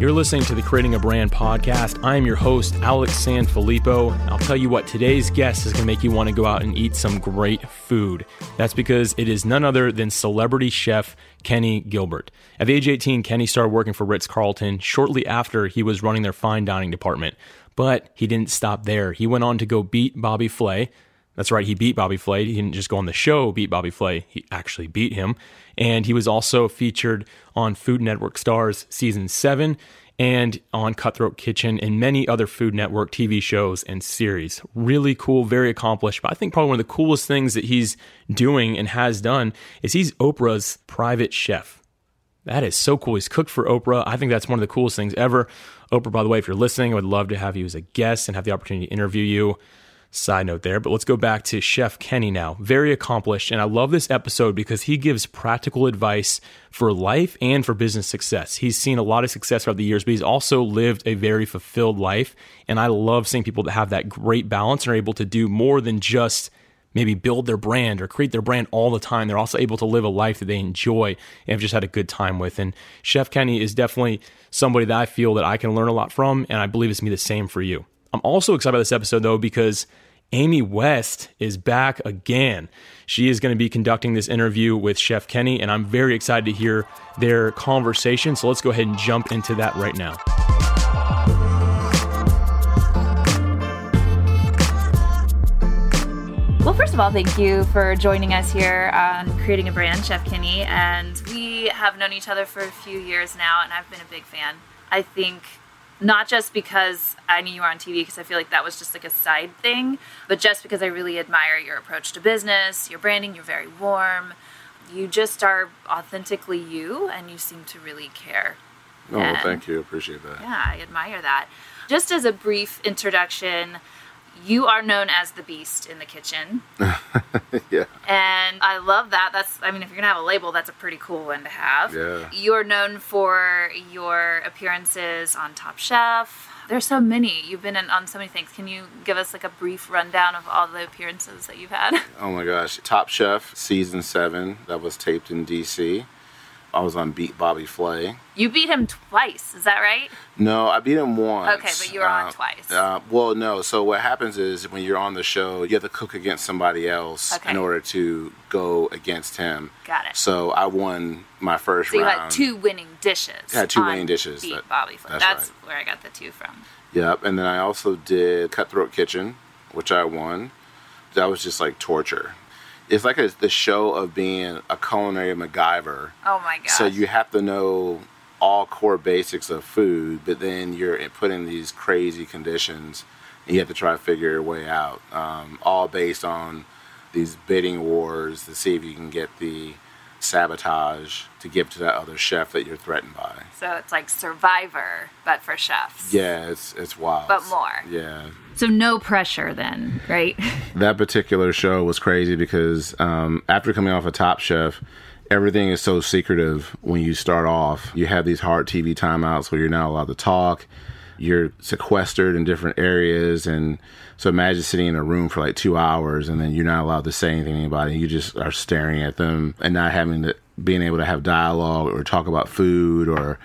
You're listening to the Creating a Brand podcast. I'm your host, Alex Sanfilippo. I'll tell you what, today's guest is going to make you want to go out and eat some great food. That's because it is none other than celebrity chef Kenny Gilbert. At age 18, Kenny started working for Ritz Carlton shortly after he was running their fine dining department. But he didn't stop there. He went on to go beat Bobby Flay. That's right, he beat Bobby Flay. He didn't just go on the show beat Bobby Flay, he actually beat him. And he was also featured on Food Network Stars season 7 and on Cutthroat Kitchen and many other Food Network TV shows and series. Really cool, very accomplished. But I think probably one of the coolest things that he's doing and has done is he's Oprah's private chef. That is so cool. He's cooked for Oprah. I think that's one of the coolest things ever. Oprah, by the way, if you're listening, I would love to have you as a guest and have the opportunity to interview you. Side note there, but let's go back to Chef Kenny now. Very accomplished, and I love this episode because he gives practical advice for life and for business success. He's seen a lot of success throughout the years, but he's also lived a very fulfilled life. And I love seeing people that have that great balance and are able to do more than just maybe build their brand or create their brand all the time. They're also able to live a life that they enjoy and have just had a good time with. And Chef Kenny is definitely somebody that I feel that I can learn a lot from, and I believe it's be the same for you. I'm also excited about this episode though because Amy West is back again. She is going to be conducting this interview with Chef Kenny, and I'm very excited to hear their conversation. So let's go ahead and jump into that right now. Well, first of all, thank you for joining us here on Creating a Brand, Chef Kenny. And we have known each other for a few years now, and I've been a big fan. I think not just because I knew you were on TV, because I feel like that was just like a side thing, but just because I really admire your approach to business, your branding, you're very warm. You just are authentically you, and you seem to really care. Oh, well, thank you. Appreciate that. Yeah, I admire that. Just as a brief introduction, you are known as the Beast in the kitchen. yeah. And I love that. That's, I mean, if you're gonna have a label, that's a pretty cool one to have. Yeah. You're known for your appearances on Top Chef. There's so many. You've been in, on so many things. Can you give us like a brief rundown of all the appearances that you've had? Oh my gosh. Top Chef season seven that was taped in DC. I was on Beat Bobby Flay. You beat him twice. Is that right? No, I beat him once. Okay, but you were on Uh, twice. Uh, well, no. So what happens is when you're on the show, you have to cook against somebody else Okay. in order to go against him. Got it. So I won my first So you had two winning dishes. Had two on winning dishes. Beat That- Bobby Flay. that's That's, right. where I got the two from. Yep, and then I also did Cutthroat Kitchen, which I won. That was just like torture. It's like a, the show of being a culinary MacGyver. Oh my god. So you have to know all core basics of food, but then you're put in these crazy conditions, and you have to try to figure your way out. Um, all based on these bidding wars to see if you can get the sabotage to give to that other chef that you're threatened by. So it's like Survivor, but for chefs. Yeah, it's it's wild. But more. Yeah. So no pressure then, right? that particular show was crazy because um, after coming off of Top Chef, everything is so secretive when you start off. You have these hard TV timeouts where you're not allowed to talk. You're sequestered in different areas, and so imagine sitting in a room for like two hours, and then you're not allowed to say anything to anybody. You just are staring at them and not having to being able to have dialogue or talk about food or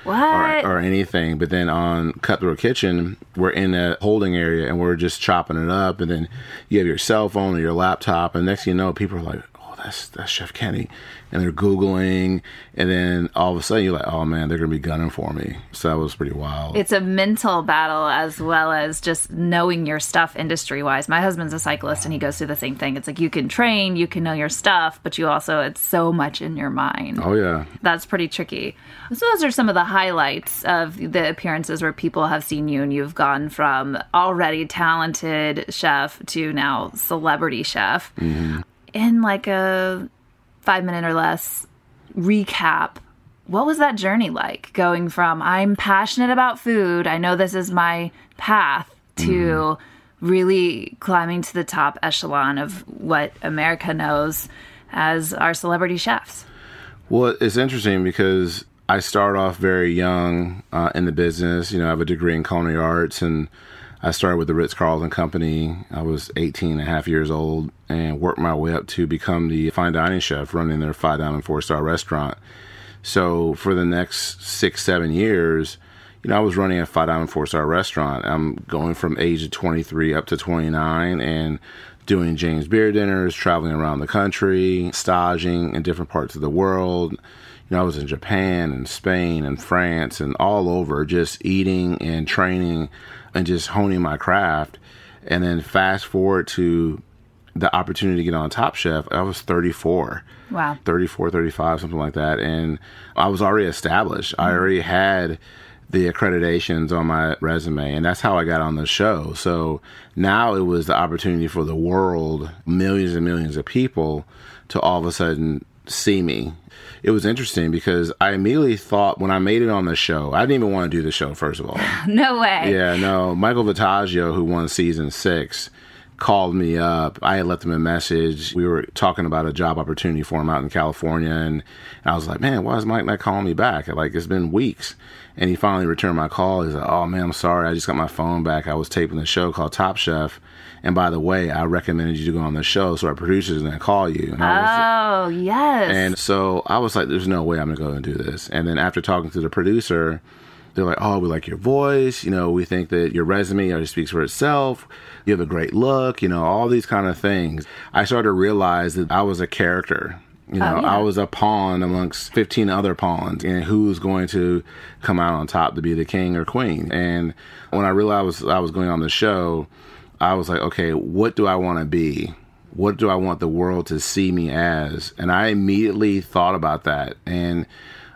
or, or anything. But then on Cutthroat Kitchen, we're in a holding area and we're just chopping it up. And then you have your cell phone or your laptop, and next thing you know, people are like, "Oh, that's that's Chef Kenny," and they're googling, and then all of a sudden you're like, "Oh man, they're gonna be gunning for me." So that was pretty wild. It's a mental battle as well as just knowing your stuff industry wise. My husband's a cyclist and he goes through the same thing. It's like you can train, you can know your stuff, but you also, it's so much in your mind. oh yeah, That's pretty tricky. So, those are some of the highlights of the appearances where people have seen you and you've gone from already talented chef to now celebrity chef. Mm-hmm. In like a five minute or less recap, what was that journey like going from I'm passionate about food, I know this is my path, to really climbing to the top echelon of what America knows as our celebrity chefs? Well, it's interesting because I start off very young uh, in the business. You know, I have a degree in culinary arts, and I started with the Ritz Carlton Company. I was 18 and a half years old and worked my way up to become the fine dining chef running their five diamond four star restaurant. So for the next six, seven years, you know, I was running a five diamond four star restaurant. I'm going from age of 23 up to 29 and doing James Beard dinners, traveling around the country, staging in different parts of the world. You know, I was in Japan and Spain and France and all over, just eating and training and just honing my craft. And then fast forward to the opportunity to get on Top Chef, I was 34. Wow. 34, 35, something like that. And I was already established. I mm-hmm. already had the accreditations on my resume, and that's how I got on the show. So now it was the opportunity for the world, millions and millions of people, to all of a sudden see me. It was interesting because I immediately thought when I made it on the show, I didn't even want to do the show, first of all. No way. Yeah, no. Michael Voltaggio, who won season six, called me up. I had left him a message. We were talking about a job opportunity for him out in California, and I was like, "Man, why is Mike not calling me back? Like it's been weeks." And he finally returned my call. He's like, "Oh man, I'm sorry. I just got my phone back. I was taping the show called Top Chef, and by the way, I recommended you to go on the show, so our producers going to call you." And I was- Oh, yes. and so I was like, there's no way I'm going to go and do this. And then after talking to the producer, they're like, oh, we like your voice. You know, we think that your resume already speaks for itself. You have a great look, you know, all these kind of things. I started to realize that I was a character. You oh, know, yeah. I was a pawn amongst 15 other pawns, and who's going to come out on top to be the king or queen. And when I realized I was going on the show, I was like, okay, what do I want to be? What do I want the world to see me as? And I immediately thought about that. And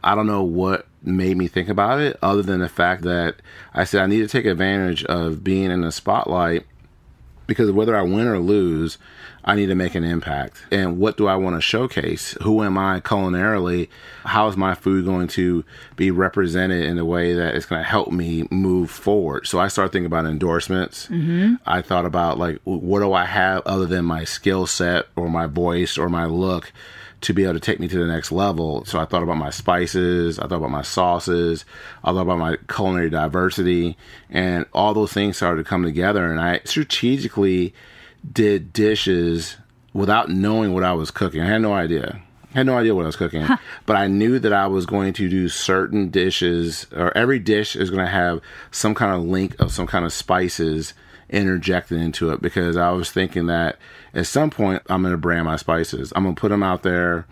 I don't know what made me think about it other than the fact that I said I need to take advantage of being in the spotlight because whether I win or lose, I need to make an impact. And what do I want to showcase? Who am I culinarily? How is my food going to be represented in a way that it's going to help me move forward? So I started thinking about endorsements. Mm-hmm. I thought about like, what do I have other than my skill set or my voice or my look? To be able to take me to the next level. So I thought about my spices, I thought about my sauces, I thought about my culinary diversity, and all those things started to come together. And I strategically did dishes without knowing what I was cooking. I had no idea. I had no idea what I was cooking, but I knew that I was going to do certain dishes, or every dish is going to have some kind of link of some kind of spices interjected into it because I was thinking that at some point I'm going to brand my spices. I'm going to put them out there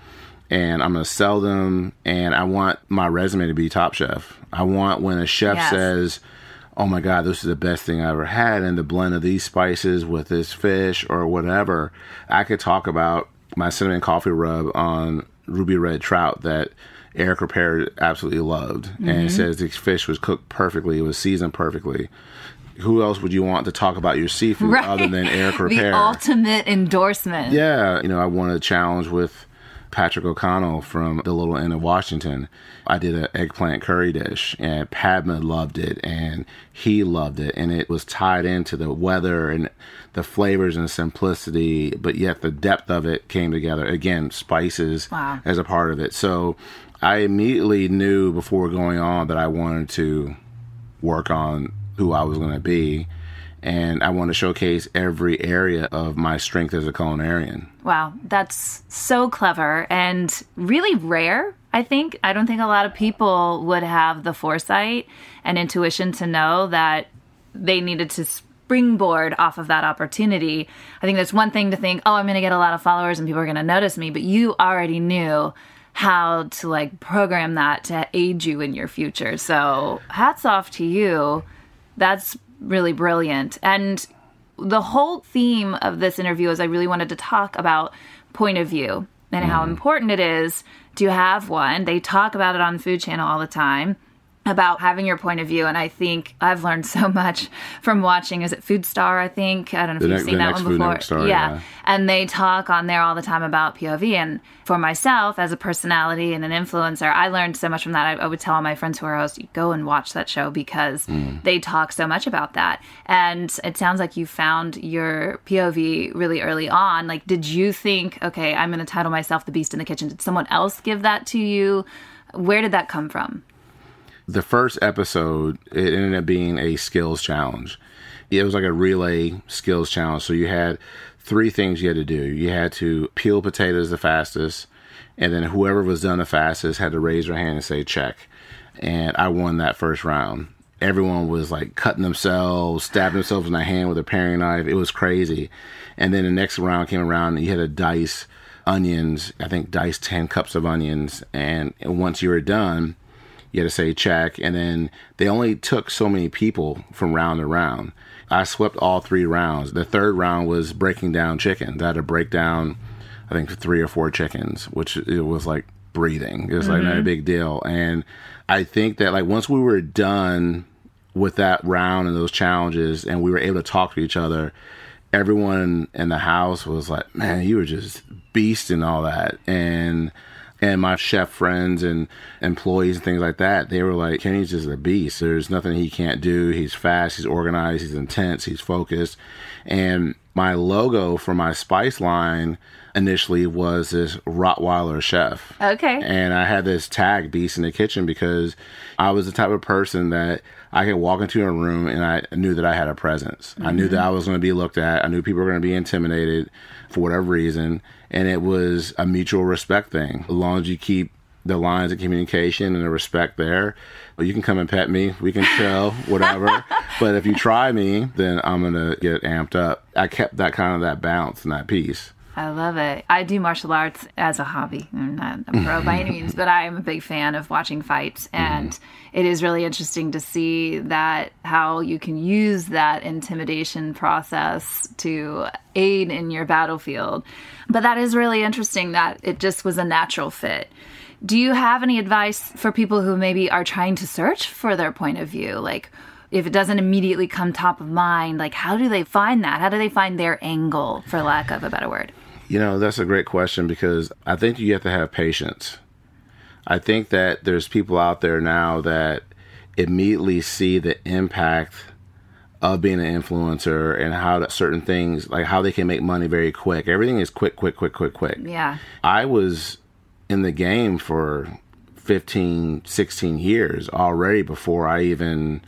and I'm going to sell them and I want my resume to be top chef. I want when a chef Yes. says, "Oh my god, this is the best thing I ever had and the blend of these spices with this fish or whatever." I could talk about my cinnamon coffee rub on ruby red trout that Eric Ripert absolutely loved and mm-hmm. says the fish was cooked perfectly, it was seasoned perfectly. Who else would you want to talk about your seafood Right. other than Eric the ultimate endorsement. Yeah, you know, I won a challenge with Patrick O'Connell from the Little Inn of Washington. I did an eggplant curry dish, and Padma loved it, and he loved it, and it was tied into the weather and the flavors and simplicity, but yet the depth of it came together. Again, spices Wow. as a part of it. So I immediately knew before going on that I wanted to work on who I was going to be. And I want to showcase every area of my strength as a culinarian. Wow, that's so clever and really rare. I think I don't think a lot of people would have the foresight and intuition to know that they needed to springboard off of that opportunity. I think that's one thing to think, "Oh, I'm going to get a lot of followers and people are going to notice me," but you already knew how to like program that to aid you in your future. So, hats off to you. That's really brilliant. And the whole theme of this interview is I really wanted to talk about point of view and how mm. important it is to have one. They talk about it on the Food Channel all the time about having your point of view. And I think I've learned so much from watching. Is it Food Star? I think I don't know if The you've ne- seen that one before. Star, yeah. and they talk on there all the time about POV. And for myself, as a personality and an influencer, I learned so much from that. I, I would tell all my friends who are hosts, go and watch that show because Mm. they talk so much about that. And it sounds like you found your POV really early on. Like, did you think, okay, I'm going to title myself the Beast in the Kitchen? Did someone else give that to you? Where did that come from? The first episode it ended up being a skills challenge it was like a relay skills challenge so you had three things you had to do you had to peel potatoes the fastest and then whoever was done the fastest had to raise their hand and say check and i won that first round everyone was like cutting themselves, stabbing themselves in the hand with a paring knife. It was crazy. And then the next round came around, and you had to dice onions. I think dice ten cups of onions, and once you were done, you had to say check. And then they only took so many people from round to round. I swept all three rounds. The third round was breaking down chickens. I had to break down, I think, three or four chickens, which it was like breathing. It was like not a mm-hmm. big deal. And I think that like once we were done with that round and those challenges, and we were able to talk to each other, everyone in the house was like, "Man, you were just beast and all that." And and my chef friends and employees and things like that, they were like, Kenny's just a beast. There's nothing he can't do. He's fast, he's organized, he's intense, he's focused. And my logo for my spice line initially was this Rottweiler chef. Okay. And I had this tag, Beast in the Kitchen, because I was the type of person that I could walk into a room and I knew that I had a presence. I knew mm-hmm. that I was going to be looked at. I knew people were going to be intimidated for whatever reason. And it was a mutual respect thing. As long as you keep the lines of communication and the respect there, you can come and pet me. We can chill, whatever. but if you try me, then I'm to get amped up. I kept that kind of that balance and that peace. I love it. I do martial arts as a hobby. I'm not a pro by any means, but I am a big fan of watching fights. Mm-hmm. And it is really interesting to see that how you can use that intimidation process to aid in your battlefield. But that is really interesting that it just was a natural fit. Do you have any advice for people who maybe are trying to search for their point of view? Like, if it doesn't immediately come top of mind, like how do they find that? How do they find their angle, for lack of a better word? You know, that's a great question because I think you have to have patience. I think that there's people out there now that immediately see the impact of being an influencer and how to, certain things, like how they can make money very quick. Everything is quick, quick, quick, quick, quick. Yeah. I was in the game for 15, 16 years already before I even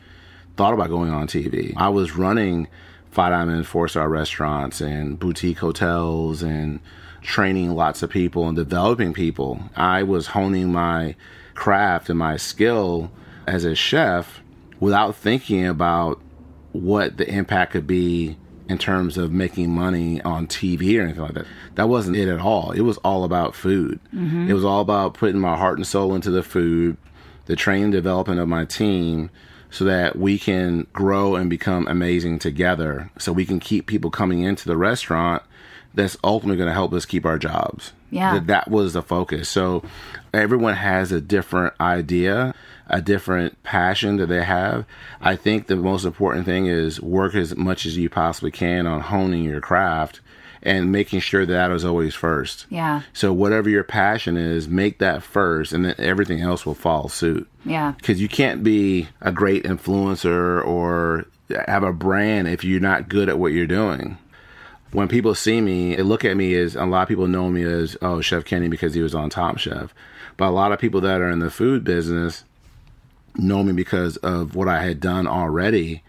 thought about going on TV. I was running five diamond four star restaurants and boutique hotels and training lots of people and developing people. I was honing my craft and my skill as a chef without thinking about what the impact could be in terms of making money on TV or anything like that. That wasn't it at all. It was all about food. Mm-hmm. It was all about putting my heart and soul into the food, the training development of my team so that we can grow and become amazing together. So we can keep people coming into the restaurant that's ultimately going to help us keep our jobs. Yeah. That, that was the focus. So everyone has a different idea, a different passion that they have. I think the most important thing is work as much as you possibly can on honing your craft and making sure that is always first. Yeah. So whatever your passion is, make that first and then everything else will follow suit Yeah. because you can't be a great influencer or have a brand if you're not good at what you're doing. When people see me, they look at me as a lot of people know me as oh Chef Kenny because he was on Top Chef, but a lot of people that are in the food business know me because of what I had done already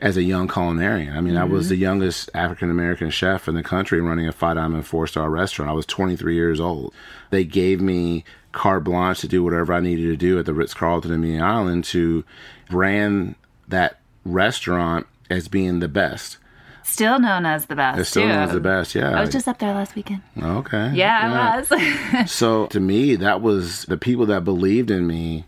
as a young culinarian. I mean, I was the mm-hmm. youngest African American chef in the country running a five diamond four star restaurant. I was 23 years old. They gave me carte blanche to do whatever I needed to do at the Ritz Carlton in Amelia Island to brand that restaurant as being the best. Still known as the best. It's still too. known as the best, yeah. I was just up there last weekend. okay. Yeah, I was. So to me, that was the people that believed in me.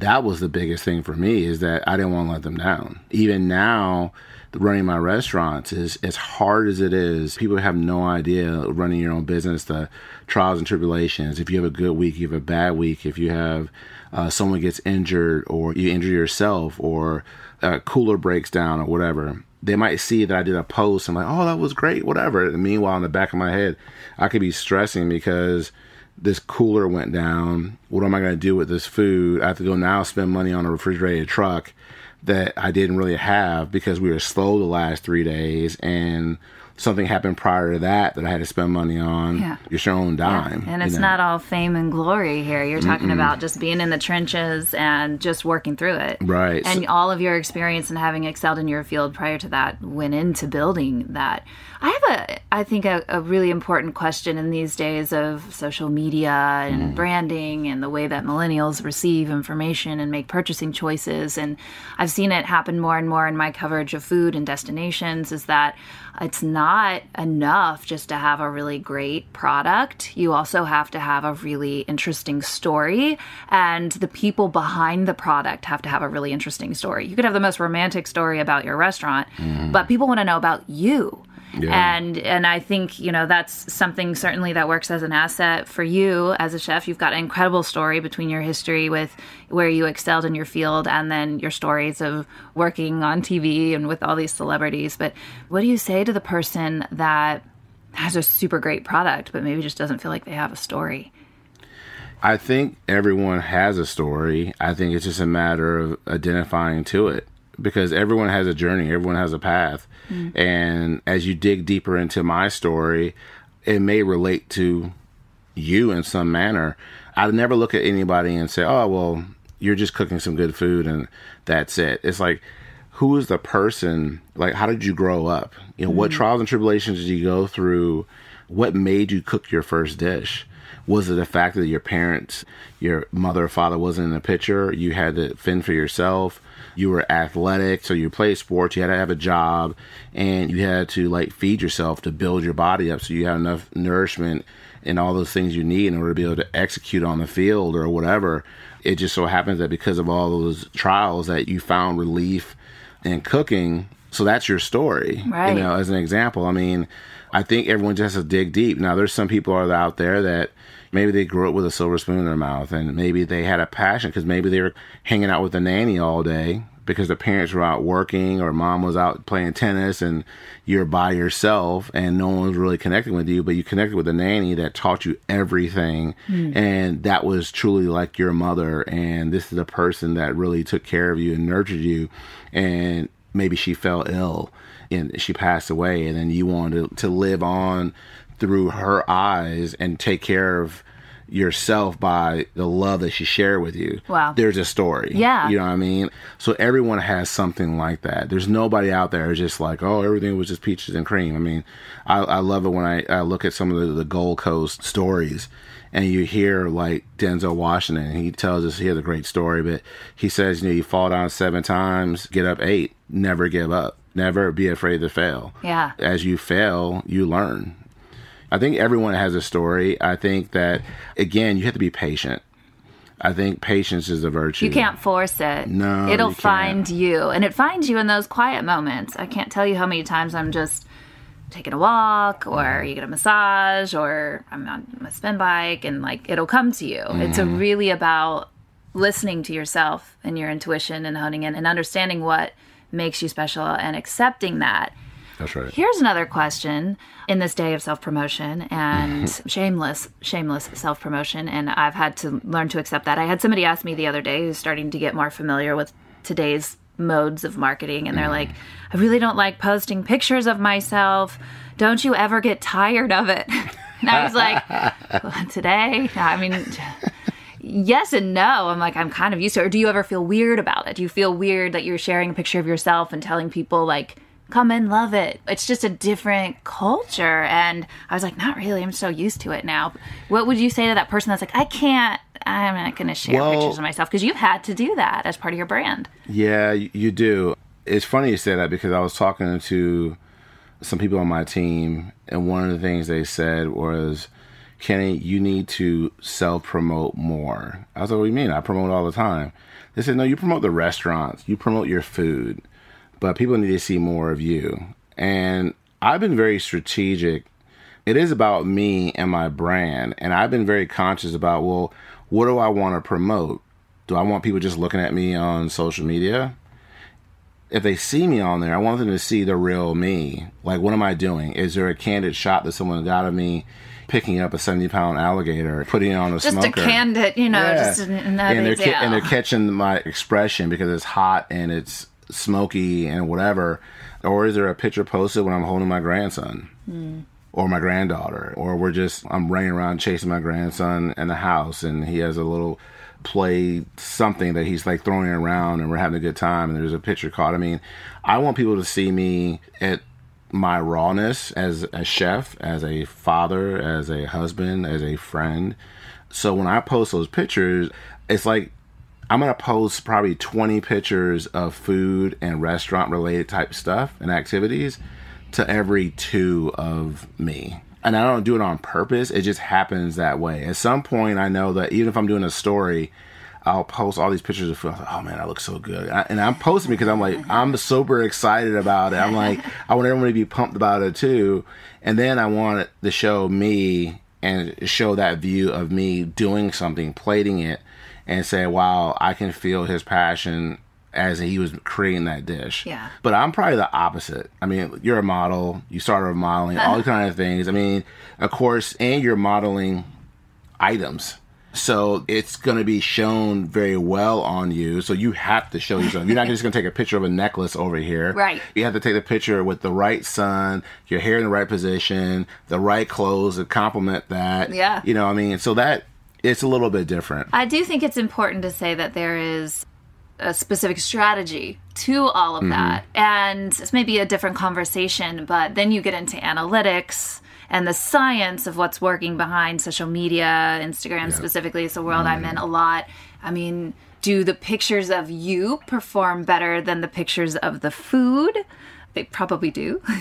That was the biggest thing for me is that I didn't want to let them down. Even now, running my restaurants is as hard as it is. People have no idea running your own business, the trials and tribulations. If you have a good week, you have a bad week. If you have uh, someone gets injured or you injure yourself or a cooler breaks down or whatever, they might see that I did a post. I'm like, oh, that was great, whatever. And meanwhile, in the back of my head, I could be stressing because this cooler went down. What am I going to do with this food? I have to go now spend money on a refrigerated truck that I didn't really have because we were slow the last three days and something happened prior to that that I had to spend money on. Yeah. It's your own dime. And you it's know? not all fame and glory here. You're talking about just being in the trenches and just working through it. Right. And all of your experience and having excelled in your field prior to that went into building that. I have a, I think, a, a really important question in these days of social media and mm. branding and the way that millennials receive information and make purchasing choices. And I've seen it happen more and more in my coverage of food and destinations is that it's not enough just to have a really great product. You also have to have a really interesting story, and the people behind the product have to have a really interesting story. You could have the most romantic story about your restaurant, mm-hmm. but people want to know about you. Yeah. And and I think you know that's something certainly that works as an asset for you as a chef. You've got an incredible story between your history with where you excelled in your field and then your stories of working on TV and with all these celebrities. But what do you say to the person that has a super great product but maybe just doesn't feel like they have a story? I think everyone has a story. I think it's just a matter of identifying to it because everyone has a journey, everyone has a path. Mm. And as you dig deeper into my story, it may relate to you in some manner. I'd never look at anybody and say, oh, well, you're just cooking some good food and that's it. It's like, who is the person? Like, how did you grow up? You know, what mm. trials and tribulations did you go through? What made you cook your first dish? Was it the fact that your parents, your mother or father wasn't in the picture? You had to fend for yourself. You were athletic, so you played sports. You had to have a job, and you had to like feed yourself to build your body up, so you had enough nourishment and all those things you need in order to be able to execute on the field or whatever. It just so happens that because of all those trials, that you found relief in cooking. So that's your story, Right. you know. As an example, I mean, I think everyone just has to dig deep. Now, there's some people are out there that maybe they grew up with a silver spoon in their mouth, and maybe they had a passion because maybe they were hanging out with the nanny all day because the parents were out working or mom was out playing tennis and you're by yourself and no one was really connecting with you but you connected with a nanny that taught you everything. Hmm. And that was truly like your mother and this is a person that really took care of you and nurtured you and maybe she fell ill and she passed away and then you wanted to live on through her eyes and take care of yourself by the love that she shared with you. Wow. There's a story. Yeah. You know what I mean? So everyone has something like that. There's nobody out there who's just like, oh, everything was just peaches and cream. I mean, I, I love it when I, I look at some of the, the Goalcast stories and you hear like Denzel Washington. He tells us he has a great story, but he says, you know, you fall down seven times, get up eight, never give up. Never be afraid to fail. Yeah. As you fail, you learn. I think everyone has a story. I think that again, you have to be patient. I think patience is a virtue. You can't force it. No, It'll you find you. And it finds you in those quiet moments. I can't tell you how many times I'm just taking a walk or you get a massage or I'm on my spin bike and like it'll come to you. It's Mm-hmm. a really about listening to yourself and your intuition and honing in and understanding what makes you special and accepting that. That's right. Here's another question in this day of self promotion and shameless, shameless self promotion. And I've had to learn to accept that. I had somebody ask me the other day who's starting to get more familiar with today's modes of marketing. And they're mm. like, I really don't like posting pictures of myself. Don't you ever get tired of it? And I was like, "Well, today, I mean, yes and no. I'm like, I'm kind of used to it. Or do you ever feel weird about it? Do you feel weird that you're sharing a picture of yourself and telling people, like, come and love it? It's just a different culture. And I was like, not really. I'm so used to it now. What would you say to that person that's like, I can't, I'm not going to share Well- pictures of myself? Because you've had to do that as part of your brand. Yeah, you do. It's funny you say that because I was talking to some people on my team, and one of the things they said was, Kenny, you need to self promote more. I was like, what do you mean? I promote all the time. They said, no, you promote the restaurants, you promote your food, but people need to see more of you. And I've been very strategic. It is about me and my brand. And I've been very conscious about, well, what do I want to promote? Do I want people just looking at me on social media? if they see me on there, I want them to see the real me. Like, what am I doing? Is there a candid shot that someone got of me picking up a 70 pound alligator, putting it on a Just smoker? a candid, you know, Yeah. just an- another and they're, ca- and they're catching my expression because it's hot and it's smoky and whatever? Or is there a picture posted when I'm holding my grandson? Hmm. Or my granddaughter, or we're just I'm running around chasing my grandson in the house, and he has a little play something that he's like throwing around, and we're having a good time, and there's a picture caught. I mean, I want people to see me at my rawness as a chef, as a father, as a husband, as a friend. So when I post those pictures, it's like I'm gonna post probably 20 pictures of food and restaurant related type stuff and activities to every two of me. And I don't do it on purpose. It just happens that way. At some point, I know that even if I'm doing a story, I'll post all these pictures of food. Like, oh man, I look so good. I, and I'm posting because I'm like, mm-hmm. I'm super excited about it. I'm like, I want everyone to be pumped about it too. And then I want it to show me and show that view of me doing something, plating it, and say, wow, I can feel his passion as he was creating that dish. Yeah. But I'm probably the opposite. I mean, you're a model, you started modeling, all kind of things. I mean, of course, and you're modeling items. So it's going to be shown very well on you. So you have to show yourself. You're not just going to take a picture of a necklace over here. Right. You have to take the picture with the right sun, your hair in the right position, the right clothes to complement that. Yeah. You know, I mean, so that it's a little bit different. I do think it's important to say that there is a specific strategy to all of mm-hmm. that. And it's maybe a different conversation, but then you get into analytics and the science of what's working behind social media, Instagram specifically, it's a world I'm in mm. a lot. I mean, do the pictures of you perform better than the pictures of the food? They probably do.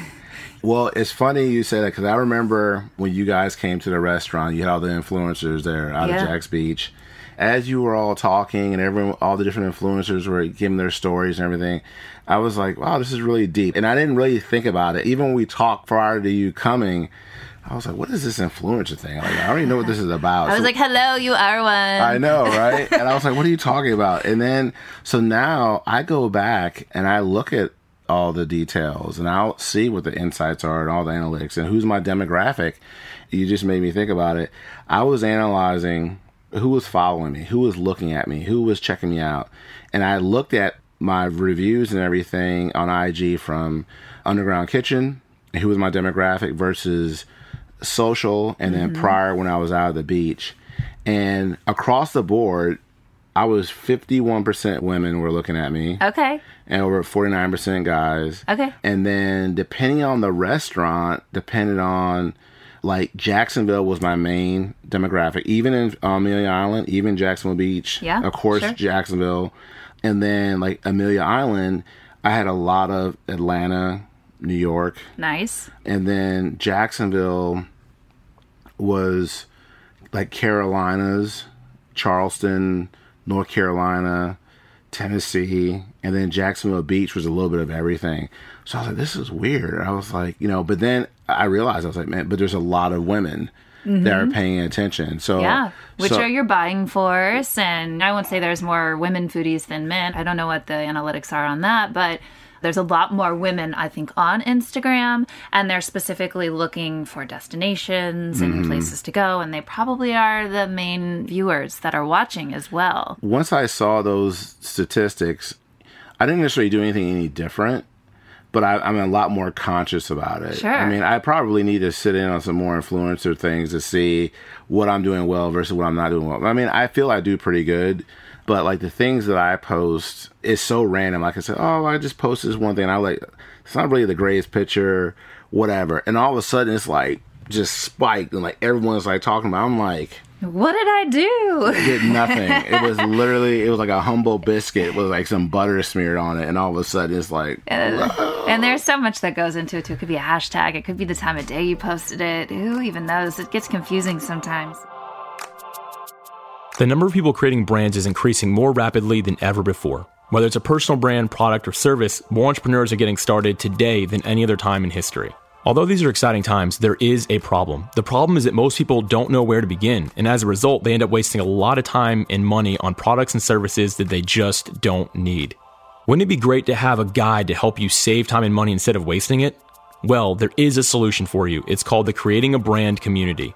Well, it's funny you say that because I remember when you guys came to the restaurant, you had all the influencers there out Yeah. of Jax Beach. As you were all talking and everyone, all the different influencers were giving their stories and everything, I was like, wow, this is really deep. And I didn't really think about it. Even when we talked prior to you coming, I was like, what is this influencer thing? Like, I don't even know what this is about. I was So- like, hello, you are one. I know, right? and I was like, what are you talking about? And then, so now I go back and I look at all the details and I'll see what the insights are and all the analytics and who's my demographic. You just made me think about it. I was analyzing who was following me, who was looking at me, who was checking me out. And I looked at my reviews and everything on IG from Underground Kitchen, who was my demographic versus social and then mm-hmm. prior when I was out of the beach. And across the board, I was 51% women were looking at me Okay. and over 49% guys. Okay. And then depending on the restaurant, depended on like Jacksonville was my main demographic, even in um, Amelia Island, even Jacksonville Beach. Yeah, Of course, sure. Jacksonville. And then like Amelia Island, I had a lot of Atlanta, New York, Nice. and then Jacksonville was like Carolinas, Charleston, North Carolina, Tennessee, and then Jacksonville Beach was a little bit of everything. So I was like, this is weird. I was like, you know, but then I realized I was like, man, but there's a lot of women that are paying attention. So Mm-hmm. Yeah, which so- are your buying force? And I won't say there's more women foodies than men. I don't know what the analytics are on that, but there's a lot more women, I think, on Instagram, and they're specifically looking for destinations and Mm-hmm. places to go, and they probably are the main viewers that are watching as well. once I saw those statistics, I didn't necessarily do anything any different, but I, I'm a lot more conscious about it. Sure. I mean, I probably need to sit in on some more influencer things to see what I'm doing well versus what I'm not doing well. I mean, I feel I do pretty good, but like the things that I post is so random. Like I said, oh, I just posted this one thing. And I like, it's not really the greatest picture, whatever. And all of a sudden, it's like just spiked, and like everyone's like talking about. it. I'm like What did I do? did nothing. it was literally it was like a humble biscuit with like some butter smeared on it, and all of a sudden it's like And there's so much that goes into it too. It could be a hashtag. It could be the time of day you posted it. Who even knows? It gets confusing sometimes. The number of people creating brands is increasing more rapidly than ever before. Whether it's a personal brand, product, or service, more entrepreneurs are getting started today than any other time in history. Although these are exciting times, there is a problem. The problem is that most people don't know where to begin, and as a result, they end up wasting a lot of time and money on products and services that they just don't need. Wouldn't it be great to have a guide to help you save time and money instead of wasting it? Well, there is a solution for you. It's called the Creating a Brand Community.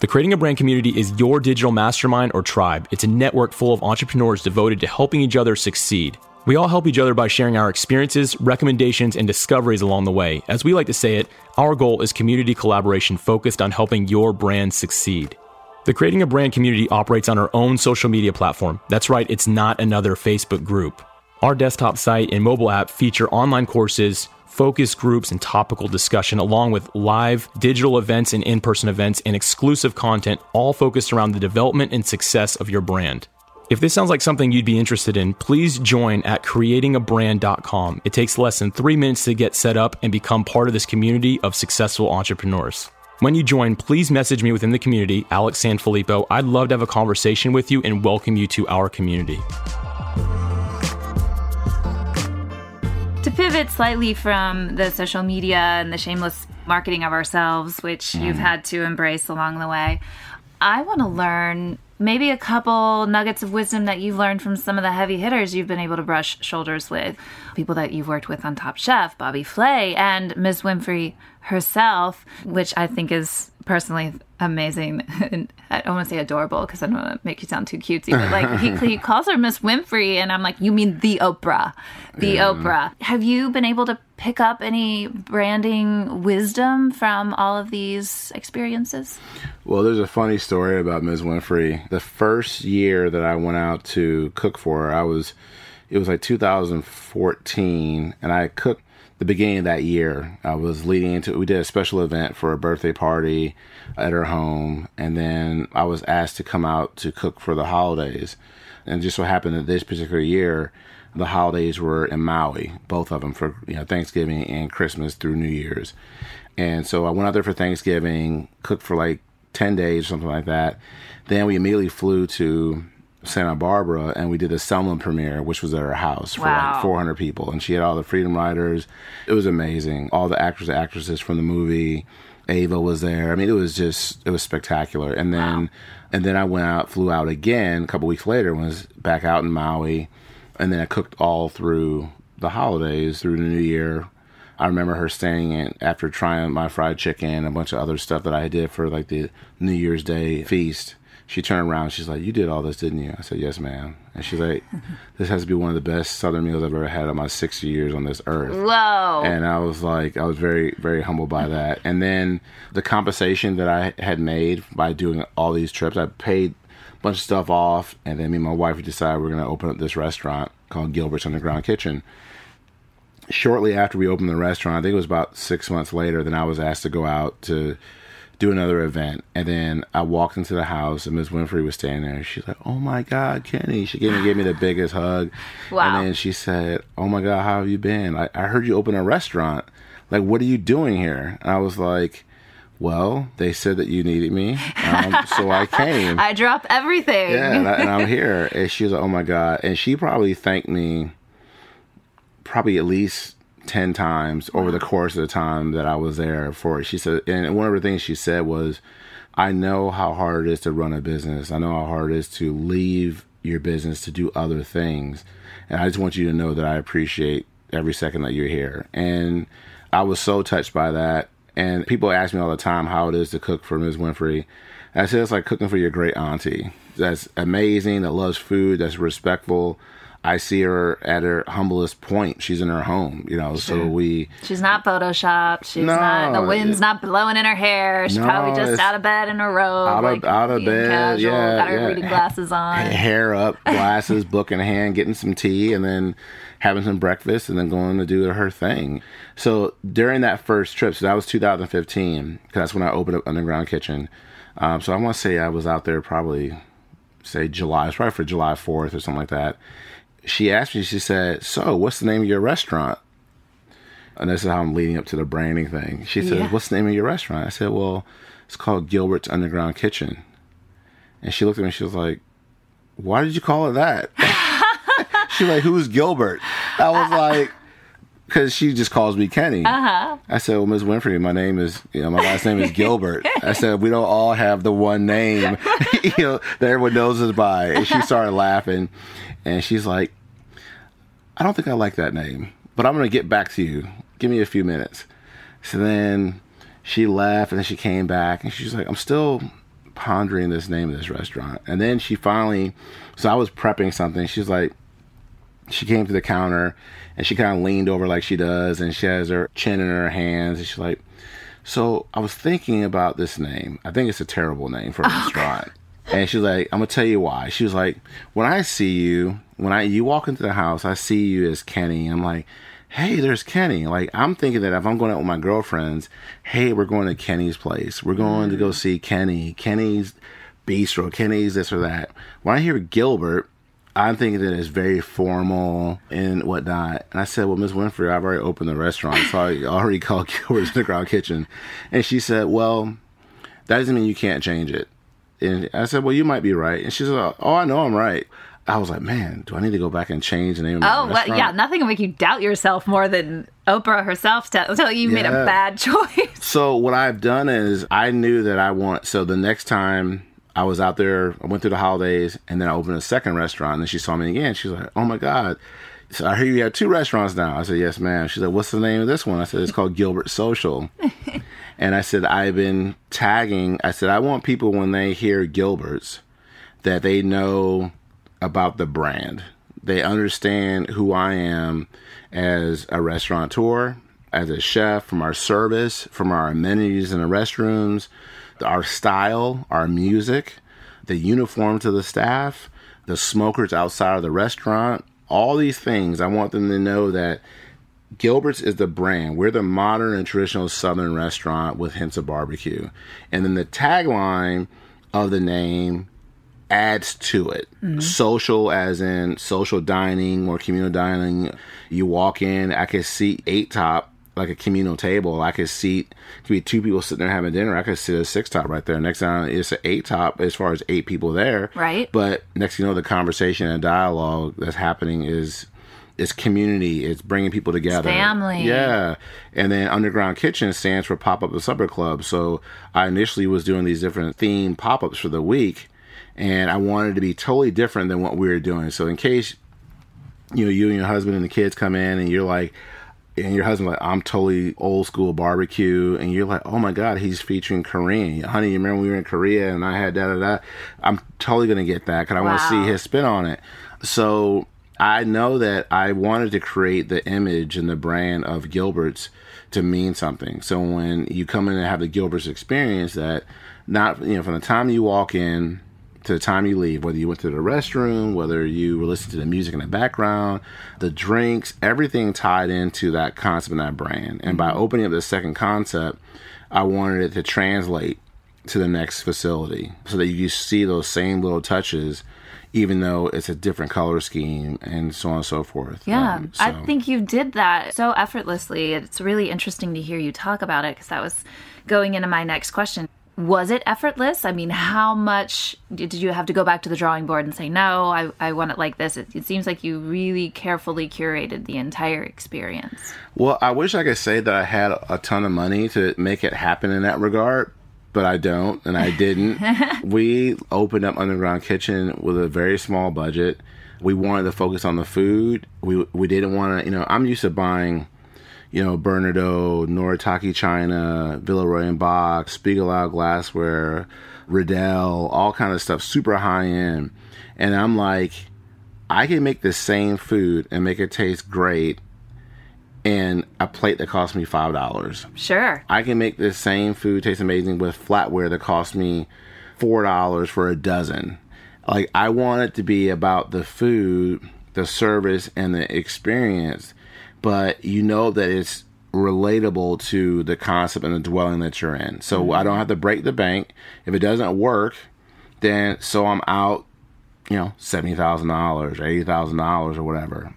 The Creating a Brand community is your digital mastermind or tribe. It's a network full of entrepreneurs devoted to helping each other succeed. We all help each other by sharing our experiences, recommendations, and discoveries along the way. As we like to say it, our goal is community collaboration focused on helping your brand succeed. The Creating a Brand community operates on our own social media platform. That's right, it's not another Facebook group. Our desktop site and mobile app feature online courses, focus groups, and topical discussion, along with live digital events and in person events and exclusive content, all focused around the development and success of your brand. If this sounds like something you'd be interested in, please join at creatingabrand.com. It takes less than three minutes to get set up and become part of this community of successful entrepreneurs. When you join, please message me within the community, Alex Sanfilippo. I'd love to have a conversation with you and welcome you to our community. To pivot slightly from the social media and the shameless marketing of ourselves, which hmm. you've had to embrace along the way, I want to learn maybe a couple nuggets of wisdom that you've learned from some of the heavy hitters you've been able to brush shoulders with. People that you've worked with on Top Chef, Bobby Flay, and Ms. Winfrey herself, which I think is personally amazing. and I don't want to say adorable because I don't want to make you sound too cutesy, but like he, he calls her Miss Winfrey, and I'm like, you mean the Oprah, the yeah. Oprah. Have you been able to pick up any branding wisdom from all of these experiences? Well, there's a funny story about Ms. Winfrey. The first year that I went out to cook for her, I was, it was like 2014, and I cooked the beginning of that year. I was leading into we did a special event for a birthday party at her home, and then I was asked to come out to cook for the holidays. And just so happened that this particular year, the holidays were in Maui, both of them for you know Thanksgiving and Christmas through New Year's. And so I went out there for Thanksgiving, cooked for like 10 days, something like that. Then we immediately flew to Santa Barbara and we did a Selma premiere, which was at her house for wow. like 400 people. And she had all the Freedom Riders. It was amazing. All the actors and actresses from the movie. Ava was there. I mean, it was just, it was spectacular. And then, wow. and then I went out, flew out again a couple weeks later, was back out in Maui. And then I cooked all through the holidays, through the new year. I remember her staying in after trying my fried chicken, and a bunch of other stuff that I did for like the New Year's Day feast she turned around. She's like, "You did all this, didn't you?" I said, "Yes, ma'am." And she's like, "This has to be one of the best Southern meals I've ever had in my 60 years on this earth." Whoa! And I was like, I was very, very humbled by that. And then the compensation that I had made by doing all these trips, I paid bunch of stuff off, and then me and my wife we decided we going to open up this restaurant called Gilbert's Underground Kitchen. Shortly after we opened the restaurant, I think it was about six months later, then I was asked to go out to do another event. And then I walked into the house and Miss Winfrey was standing there. She's like, Oh my God, Kenny. She gave me, gave me the biggest hug. Wow. And then she said, Oh my God, how have you been? I, I heard you open a restaurant. Like, what are you doing here? And I was like, well, they said that you needed me, um, so I came. I drop everything. Yeah, and, I, am here. And she was like, "Oh my god!" And she probably thanked me, probably at least 10 times over the course of the time that I was there for it. She said, and one of the things she said was, I know how hard it is to run a business. I know how hard it is to leave your business to do other things. And I just want you to know that I appreciate every second that you're here. And I was so touched by that. And people ask me all the time how it is to cook for Ms. Winfrey. And I said, it's like cooking for your great auntie. That's amazing, that loves food, that's respectful, I see her at her humblest point. She's in her home, you know. So we. She's not photoshopped. She's no, not. The wind's it, not blowing in her hair. She's no, probably just out of bed in a robe, out of, like, out of bed. Casual, yeah, got her yeah. reading glasses on, hair up, glasses, book in hand, getting some tea, and then having some breakfast, and then going to do her thing. So during that first trip, so that was 2015, because that's when I opened up Underground Kitchen. Um, so I want to say I was out there probably, say July. It's probably for July 4th or something like that she asked me, she said, So, what's the name of your restaurant? And this is how I'm leading up to the branding thing. She said, yeah. What's the name of your restaurant? I said, Well, it's called Gilbert's Underground Kitchen. And she looked at me she was like, Why did you call it that? She's like, Who's Gilbert? I was like, because she just calls me Kenny. Uh-huh. I said, "Well, Ms. Winfrey, my name is, you know, my last name is Gilbert." I said, "We don't all have the one name, you know, that everyone knows us by." And she started laughing, and she's like, I don't think I like that name, but I'm going to get back to you. Give me a few minutes. So then she left and then she came back and she's like, I'm still pondering this name of this restaurant. And then she finally, so I was prepping something. She's like, she came to the counter and she kind of leaned over like she does, and she has her chin in her hands, and she's like, "So I was thinking about this name. I think it's a terrible name for a oh, restaurant." And she's like, "I'm gonna tell you why." She was like, "When I see you, when I you walk into the house, I see you as Kenny. I'm like." Hey, there's Kenny. Like, I'm thinking that if I'm going out with my girlfriends, hey, we're going to Kenny's place. We're going to go mm. see Kenny. Kenny's bistro. Kenny's this or that. When I hear Gilbert, I'm thinking that it's very formal and whatnot. And I said, Well, Miss Winfrey, I've already opened the restaurant, so I already called Gilbert's Underground Kitchen. And she said, Well, that doesn't mean you can't change it. And I said, Well, you might be right. And she said, Oh, I know I'm right. I was like, Man, do I need to go back and change the name of my Oh, well, yeah, nothing will make you doubt yourself more than Oprah herself tell tell you made a bad choice. So what I've done is I knew that I want. So the next time I was out there, I went through the holidays, and then I opened a second restaurant. And then she saw me again. She's like, "Oh my god!" So I hear you have two restaurants now. I said, "Yes, ma'am." She said, "What's the name of this one?" I said, "It's called Gilbert Social." and I said, "I've been tagging." I said, "I want people when they hear Gilbert's that they know about the brand. They understand who I am as a restaurateur, as a chef, from our service, from our amenities in the restrooms, our style, our music, the uniform to the staff, the smokers outside of the restaurant, all these things. I want them to know that Gilbert's is the brand. We're the modern and traditional Southern restaurant with hints of barbecue. And then the tagline of the name adds to it. Mm-hmm. Social, as in social dining or communal dining. You walk in, I could seat eight top, like a communal table. I could seat, could be two people sitting there having dinner. I could sit a six top right there. Next time it's an eight top as far as eight people there. Right. But next you know, the conversation and dialogue that's happening is it's community. It's bringing people together. family. Yeah. And then Underground Kitchen stands for Pop Up the Supper Club. So I initially was doing these different theme pop ups for the week, and I wanted to be totally different than what we were doing. So in case you know you and your husband and the kids come in and you're like and your husband like i'm totally old school barbecue and you're like oh my god he's featuring korean honey you remember we were in korea and i had da da da i'm totally gonna get that because i want to see his spin on it so i know that i wanted to create the image and the brand of gilbert's to mean something so when you come in and have the gilbert's experience that not you know from the time you walk in to the time you leave, whether you went to the restroom, whether you were listening to the music in the background, the drinks, everything tied into that concept and that brand. And by mm-hmm. opening up the second concept, I wanted it to translate to the next facility so that you see those same little touches, even though it's a different color scheme and so on and so forth. Yeah, Um, I think you did that so effortlessly. It's really interesting to hear you talk about it because that was going into my next question. Was it effortless? I mean, how much did you have to go back to the drawing board and say, no, I, I want it like this? It, it seems like you really carefully curated the entire experience. Well, I wish I could say that I had a ton of money to make it happen in that regard, but I don't, and I didn't. we opened up Underground Kitchen with a very small budget. We wanted to focus on the food. We we didn't want to, you know, I'm used to buying, you know, Bernardaud, Noritake China, Villeroy and Boch, Spiegelau glassware, Riedel, all kind of stuff, super high end. And I'm like, I can make the same food and make it taste great in a plate that cost me five dollars. Sure. I can make the same food taste amazing with flatware that cost me four dollars for a dozen. Like I want it to be about the food, the service, and the experience, but you know that it's relatable to the concept and the dwelling that you're in. So mm-hmm. I don't have to break the bank. If it doesn't work, then so I'm out, you know, seventy thousand dollars, or eighty thousand dollars, or whatever.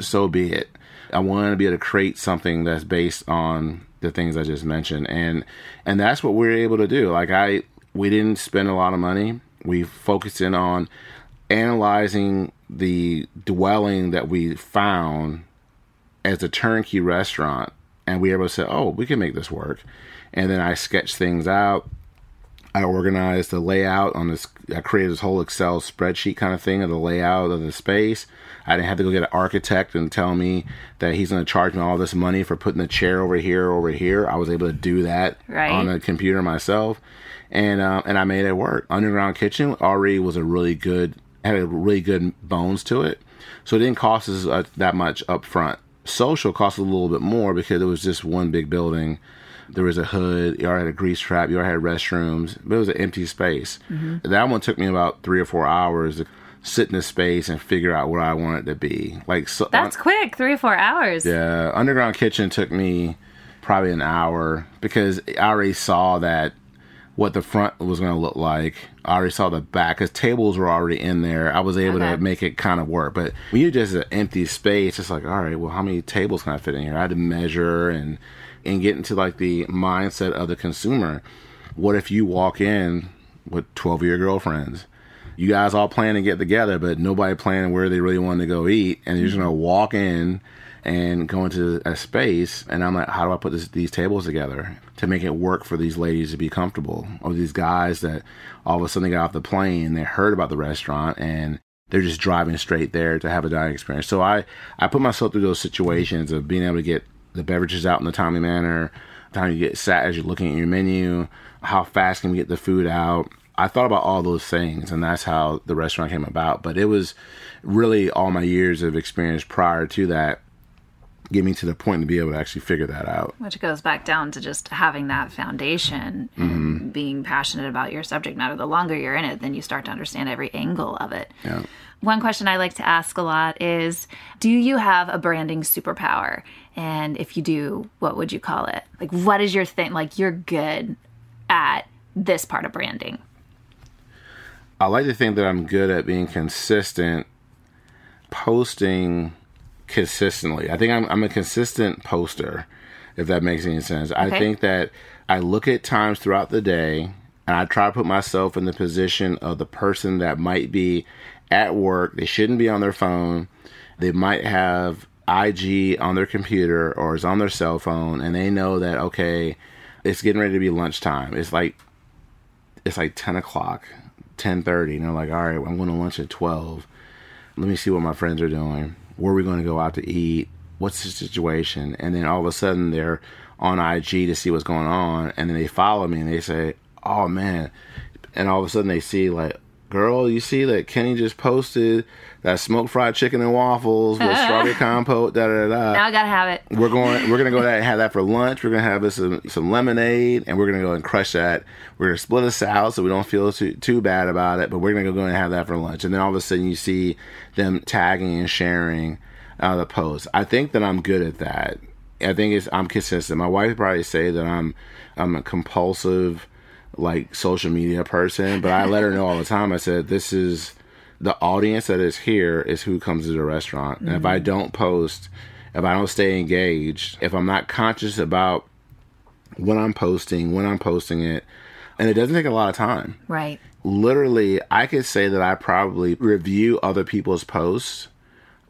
So be it. I wanted to be able to create something that's based on the things I just mentioned, and and that's what we are able to do. Like I, we didn't spend a lot of money. We focused in on analyzing the dwelling that we found as a turnkey restaurant, and we were able to say, "Oh, we can make this work." And then I sketched things out. I organized the layout on this. I created this whole Excel spreadsheet kind of thing of the layout of the space. I didn't have to go get an architect and tell me that he's going to charge me all this money for putting the chair over here, over here. I was able to do that Right. on the computer myself, and uh, and I made it work. Underground Kitchen already was a really good had a really good bones to it. So it didn't cost us uh, that much up front. Social cost a little bit more because it was just one big building. There was a hood. You already had a grease trap. You already had restrooms. But it was an empty space. That one took me about three or four hours to sit in the space and figure out where I want it to be. Like so, That's quick, three or four hours. yeah, underground kitchen took me probably an hour because I already saw that what the front was going to look like. I already saw the back because tables were already in there. I was able Okay. to make it kind of work. But when you just an empty space, it's like, all right, well, how many tables can I fit in here? I had to measure and and get into like the mindset of the consumer. What if you walk in with twelve of your girlfriends? You guys all plan to get together, but nobody planning where they really want to go eat, and you're just gonna walk in and go into a space. And I'm like, how do I put this, these tables together to make it work for these ladies to be comfortable, or these guys that all of a sudden they got off the plane, they heard about the restaurant, and they're just driving straight there to have a dining experience. So I I put myself through those situations of being able to get the beverages out in a timely manner, time you get sat as you're looking at your menu, how fast can we get the food out. I thought about all those things, and that's how the restaurant came about. But it was really all my years of experience prior to that get me to the point to be able to actually figure that out. Which goes back down to just having that foundation and being passionate about your subject matter. The longer you're in it, then you start to understand every angle of it. Yeah. One question I like to ask a lot is Do you have a branding superpower? And if you do, what would you call it? Like, what is your thing? Like, you're good at this part of branding. I like to think that I'm good at being consistent, posting consistently. I think I'm, I'm a consistent poster, if that makes any sense. I think that I look at times throughout the day and I try to put myself in the position of the person that might be at work. They shouldn't be on their phone. They might have IG on their computer or is on their cell phone and they know that, okay, it's getting ready to be lunchtime. It's like it's like 10 o'clock 10.30 and they're like all right i'm going to lunch at 12 let me see what my friends are doing. Where are we going to go out to eat? What's the situation? And then all of a sudden they're on ig to see what's going on and then they follow me and they say oh man. And all of a sudden they see like girl you see that kenny just posted that smoked fried chicken and waffles with strawberry compote da da da Now I gotta have it. we're going we're gonna go there and have that for lunch. We're gonna have some, some lemonade and we're gonna go and crush that. We're gonna split us out so we don't feel too too bad about it but we're gonna go and have that for lunch. And then all of a sudden you see them tagging and sharing uh, the post. I think that i'm good at that. I think it's i'm consistent. My wife would probably say that i'm i'm a compulsive like social media person but i let her know all the time. I said this is the audience that is here is who comes to the restaurant. And if I mm-hmm. don't post, if I don't stay engaged, if I'm not conscious about when I'm posting, when I'm posting it, and it doesn't take a lot of time. Right. Literally, I could say that I probably review other people's posts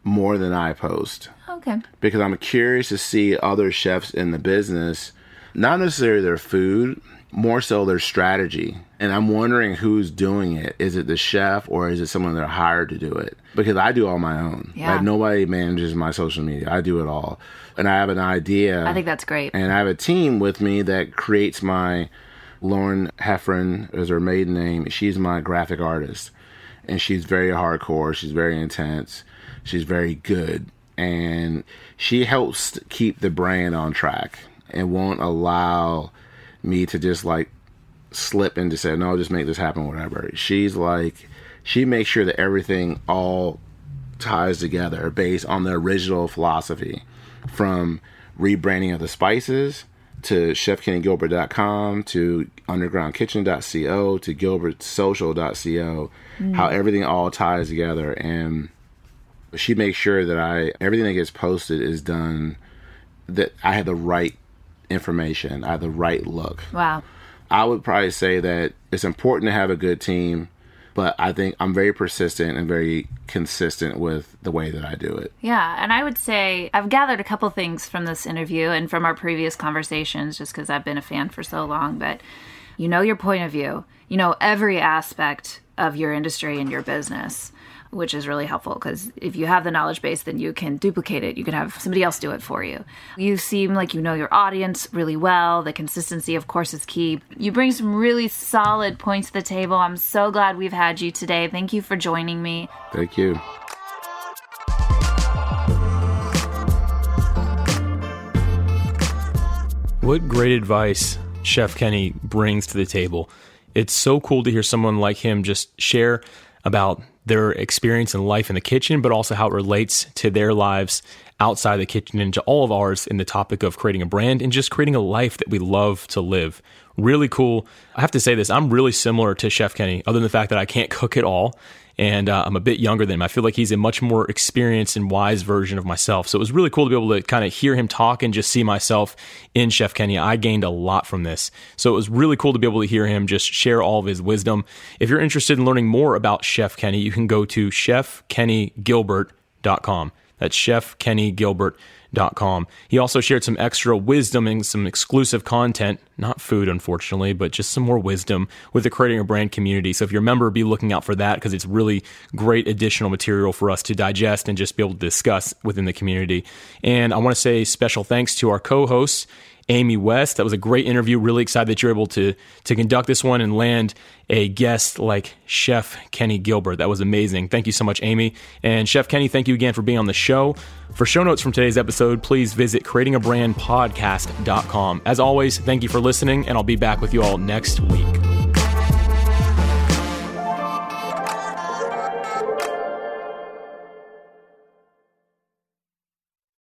more than I post Okay. because I'm curious to see other chefs in the business, not necessarily their food, more so their strategy. And I'm wondering who's doing it. Is it the chef or is it someone they're hired to do it? Because I do all my own. Yeah. Like nobody manages my social media. I do it all. And I have an idea. I think that's great. and I have a team with me that creates my Lauren Heffron is her maiden name. She's my graphic artist. And she's very hardcore. She's very intense. She's very good. And she helps keep the brand on track and won't allow me to just like slip into say, no, just make this happen, whatever. She's like, she makes sure that everything all ties together based on the original philosophy from rebranding of the spices to chefkennygilbert.com to undergroundkitchen.co to gilbertsocial.co mm. how everything all ties together and she makes sure that i everything that gets posted is done that i have the right information i have the right look wow. I would probably say that it's important to have a good team, but I think I'm very persistent and very consistent with the way that I do it. Yeah, and I would say I've gathered a couple things from this interview and from our previous conversations just because I've been a fan for so long. But you know your point of view, you know every aspect of your industry and your business, which is really helpful because if you have the knowledge base, then you can duplicate it. You can have somebody else do it for you. You seem like you know your audience really well. The consistency, of course, is key. You bring some really solid points to the table. I'm so glad we've had you today. Thank you for joining me. Thank you. What great advice Chef Kenny brings to the table. It's so cool to hear someone like him just share about their experience in life in the kitchen, but also how it relates to their lives outside the kitchen and to all of ours in the topic of creating a brand and just creating a life that we love to live. Really cool. I have to say this I'm really similar to Chef Kenny, other than the fact that I can't cook at all and uh, I'm a bit younger than him. I feel like he's a much more experienced and wise version of myself. So it was really cool to be able to kind of hear him talk and just see myself in Chef Kenny. I gained a lot from this. So it was really cool to be able to hear him just share all of his wisdom. If you're interested in learning more about Chef Kenny, you can go to chefkennygilbert.com. That's chefkennygilbert.com Com. He also shared some extra wisdom and some exclusive content, not food, unfortunately, but just some more wisdom with the Creating a Brand community. So if you're a member, be looking out for that because it's really great additional material for us to digest and just be able to discuss within the community. And I want to say special thanks to our co hosts. Amy West. That was a great interview. Really excited that you're able to to conduct this one and land a guest like Chef Kenny Gilbert. That was amazing. Thank you so much, Amy. And Chef Kenny, thank you again for being on the show. For show notes from today's episode, please visit creatingabrandpodcast.com. As always, thank you for listening, and I'll be back with you all next week.